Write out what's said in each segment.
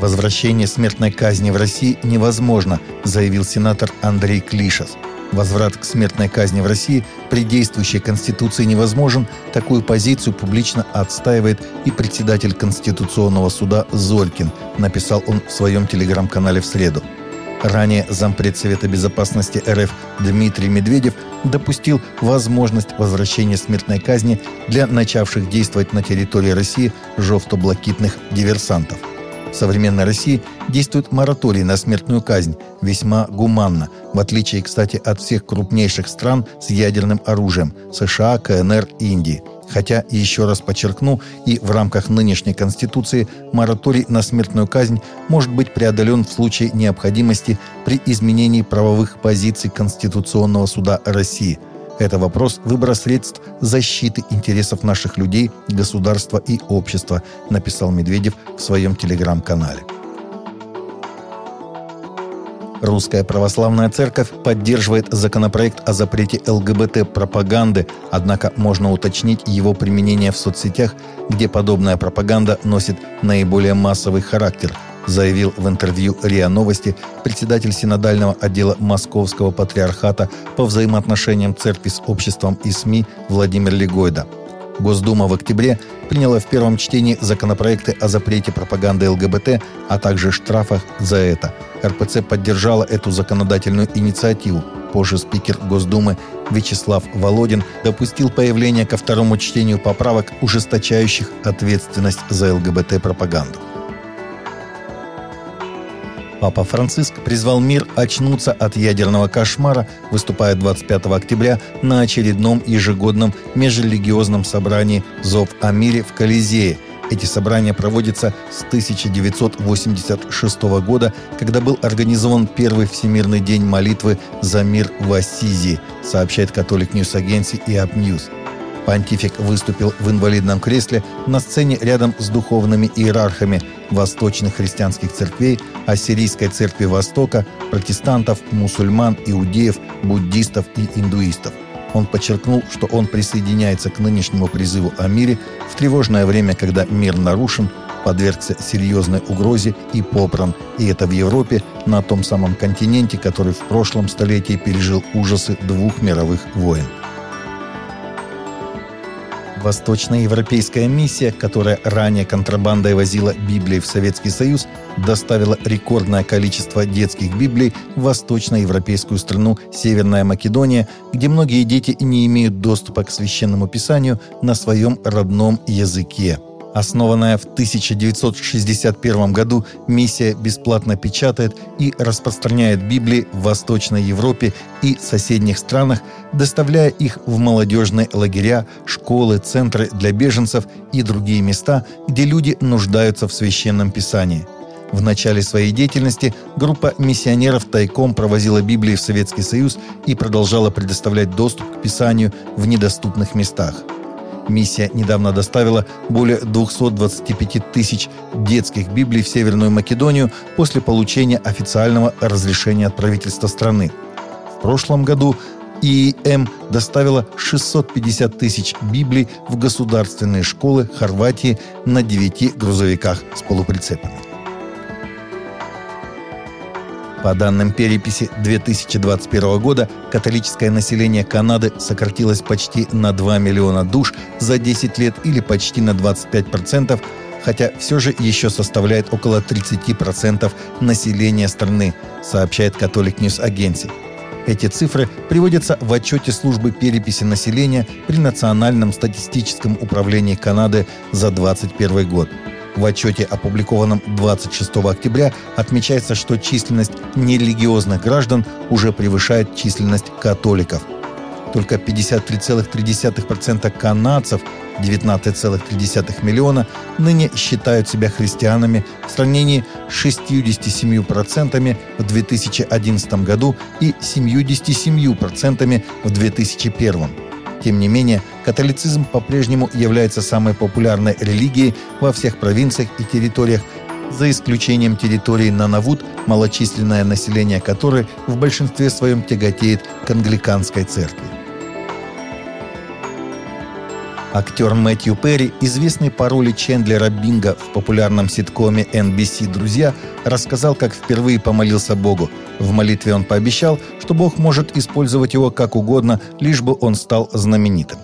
Возвращение смертной казни в России невозможно, заявил сенатор Андрей Клишес. Возврат к смертной казни в России при действующей Конституции невозможен. Такую позицию публично отстаивает и председатель Конституционного суда Золькин, написал он в своем телеграм-канале в среду. Ранее зампред Совета Безопасности РФ Дмитрий Медведев допустил возможность возвращения смертной казни для начавших действовать на территории России жовто-блокитных диверсантов. В современной России действует мораторий на смертную казнь, весьма гуманно, в отличие, кстати, от всех крупнейших стран с ядерным оружием – США, КНР, Индии – Хотя, еще раз подчеркну, и в рамках нынешней Конституции мораторий на смертную казнь может быть преодолен в случае необходимости при изменении правовых позиций Конституционного суда России. Это вопрос выбора средств защиты интересов наших людей, государства и общества, написал Медведев в своем телеграм-канале. Русская православная церковь поддерживает законопроект о запрете ЛГБТ-пропаганды, однако можно уточнить его применение в соцсетях, где подобная пропаганда носит наиболее массовый характер, заявил в интервью РИА Новости председатель синодального отдела Московского патриархата по взаимоотношениям церкви с обществом и СМИ Владимир Легойда – Госдума в октябре приняла в первом чтении законопроекты о запрете пропаганды ЛГБТ, а также штрафах за это. РПЦ поддержала эту законодательную инициативу. Позже спикер Госдумы Вячеслав Володин допустил появление ко второму чтению поправок, ужесточающих ответственность за ЛГБТ-пропаганду. Папа Франциск призвал мир очнуться от ядерного кошмара, выступая 25 октября на очередном ежегодном межрелигиозном собрании «Зов о мире» в Колизее. Эти собрания проводятся с 1986 года, когда был организован первый Всемирный день молитвы за мир в Ассизи, сообщает Catholic News Agency и AP News. Понтифик выступил в инвалидном кресле на сцене рядом с духовными иерархами восточных христианских церквей, Ассирийской церкви Востока, протестантов, мусульман, иудеев, буддистов и индуистов. Он подчеркнул, что он присоединяется к нынешнему призыву о мире в тревожное время, когда мир нарушен, подвергся серьезной угрозе и попран. И это в Европе, на том самом континенте, который в прошлом столетии пережил ужасы двух мировых войн. Восточноевропейская миссия, которая ранее контрабандой возила Библии в Советский Союз, доставила рекордное количество детских Библий в восточноевропейскую страну Северная Македония, где многие дети не имеют доступа к священному писанию на своем родном языке. Основанная в 1961 году, миссия бесплатно печатает и распространяет Библии в Восточной Европе и соседних странах, доставляя их в молодежные лагеря, школы, центры для беженцев и другие места, где люди нуждаются в священном писании. В начале своей деятельности группа миссионеров тайком провозила Библии в Советский Союз и продолжала предоставлять доступ к Писанию в недоступных местах – Миссия недавно доставила более 225 тысяч детских Библий в Северную Македонию после получения официального разрешения от правительства страны. В прошлом году ИИМ доставила 650 тысяч Библий в государственные школы Хорватии на 9 грузовиках с полуприцепами. По данным переписи 2021 года, католическое население Канады сократилось почти на 2 миллиона душ за 10 лет или почти на 25%, хотя все же еще составляет около 30% населения страны, сообщает Catholic News Agency. Эти цифры приводятся в отчете службы переписи населения при Национальном статистическом управлении Канады за 2021 год – в отчете, опубликованном 26 октября, отмечается, что численность нерелигиозных граждан уже превышает численность католиков. Только 53,3% канадцев, 19,3 миллиона, ныне считают себя христианами в сравнении с 67% в 2011 году и 77% в 2001 тем не менее, католицизм по-прежнему является самой популярной религией во всех провинциях и территориях, за исключением территории Нанавуд, малочисленное население которой в большинстве своем тяготеет к англиканской церкви. Актер Мэтью Перри, известный по роли Чендлера Бинга в популярном ситкоме NBC «Друзья», рассказал, как впервые помолился Богу. В молитве он пообещал, что Бог может использовать его как угодно, лишь бы он стал знаменитым.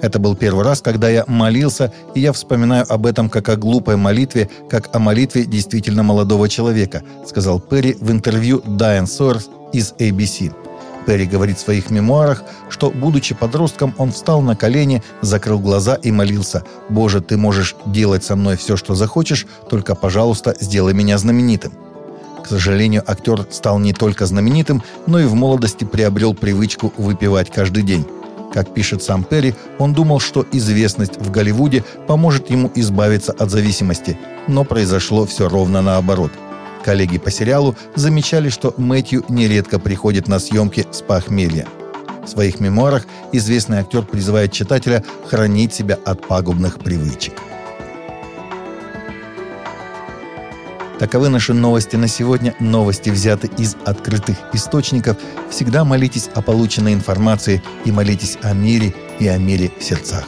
Это был первый раз, когда я молился, и я вспоминаю об этом как о глупой молитве, как о молитве действительно молодого человека, сказал Перри в интервью Дайан Сойерс из ABC. Перри говорит в своих мемуарах, что, будучи подростком, он встал на колени, закрыл глаза и молился «Боже, ты можешь делать со мной все, что захочешь, только, пожалуйста, сделай меня знаменитым». К сожалению, актер стал не только знаменитым, но и в молодости приобрел привычку выпивать каждый день. Как пишет сам Перри, он думал, что известность в Голливуде поможет ему избавиться от зависимости, но произошло все ровно наоборот – Коллеги по сериалу замечали, что Мэтью нередко приходит на съемки с похмелья. В своих мемуарах известный актер призывает читателя хранить себя от пагубных привычек. Таковы наши новости на сегодня. Новости взяты из открытых источников. Всегда молитесь о полученной информации и молитесь о мире и о мире в сердцах.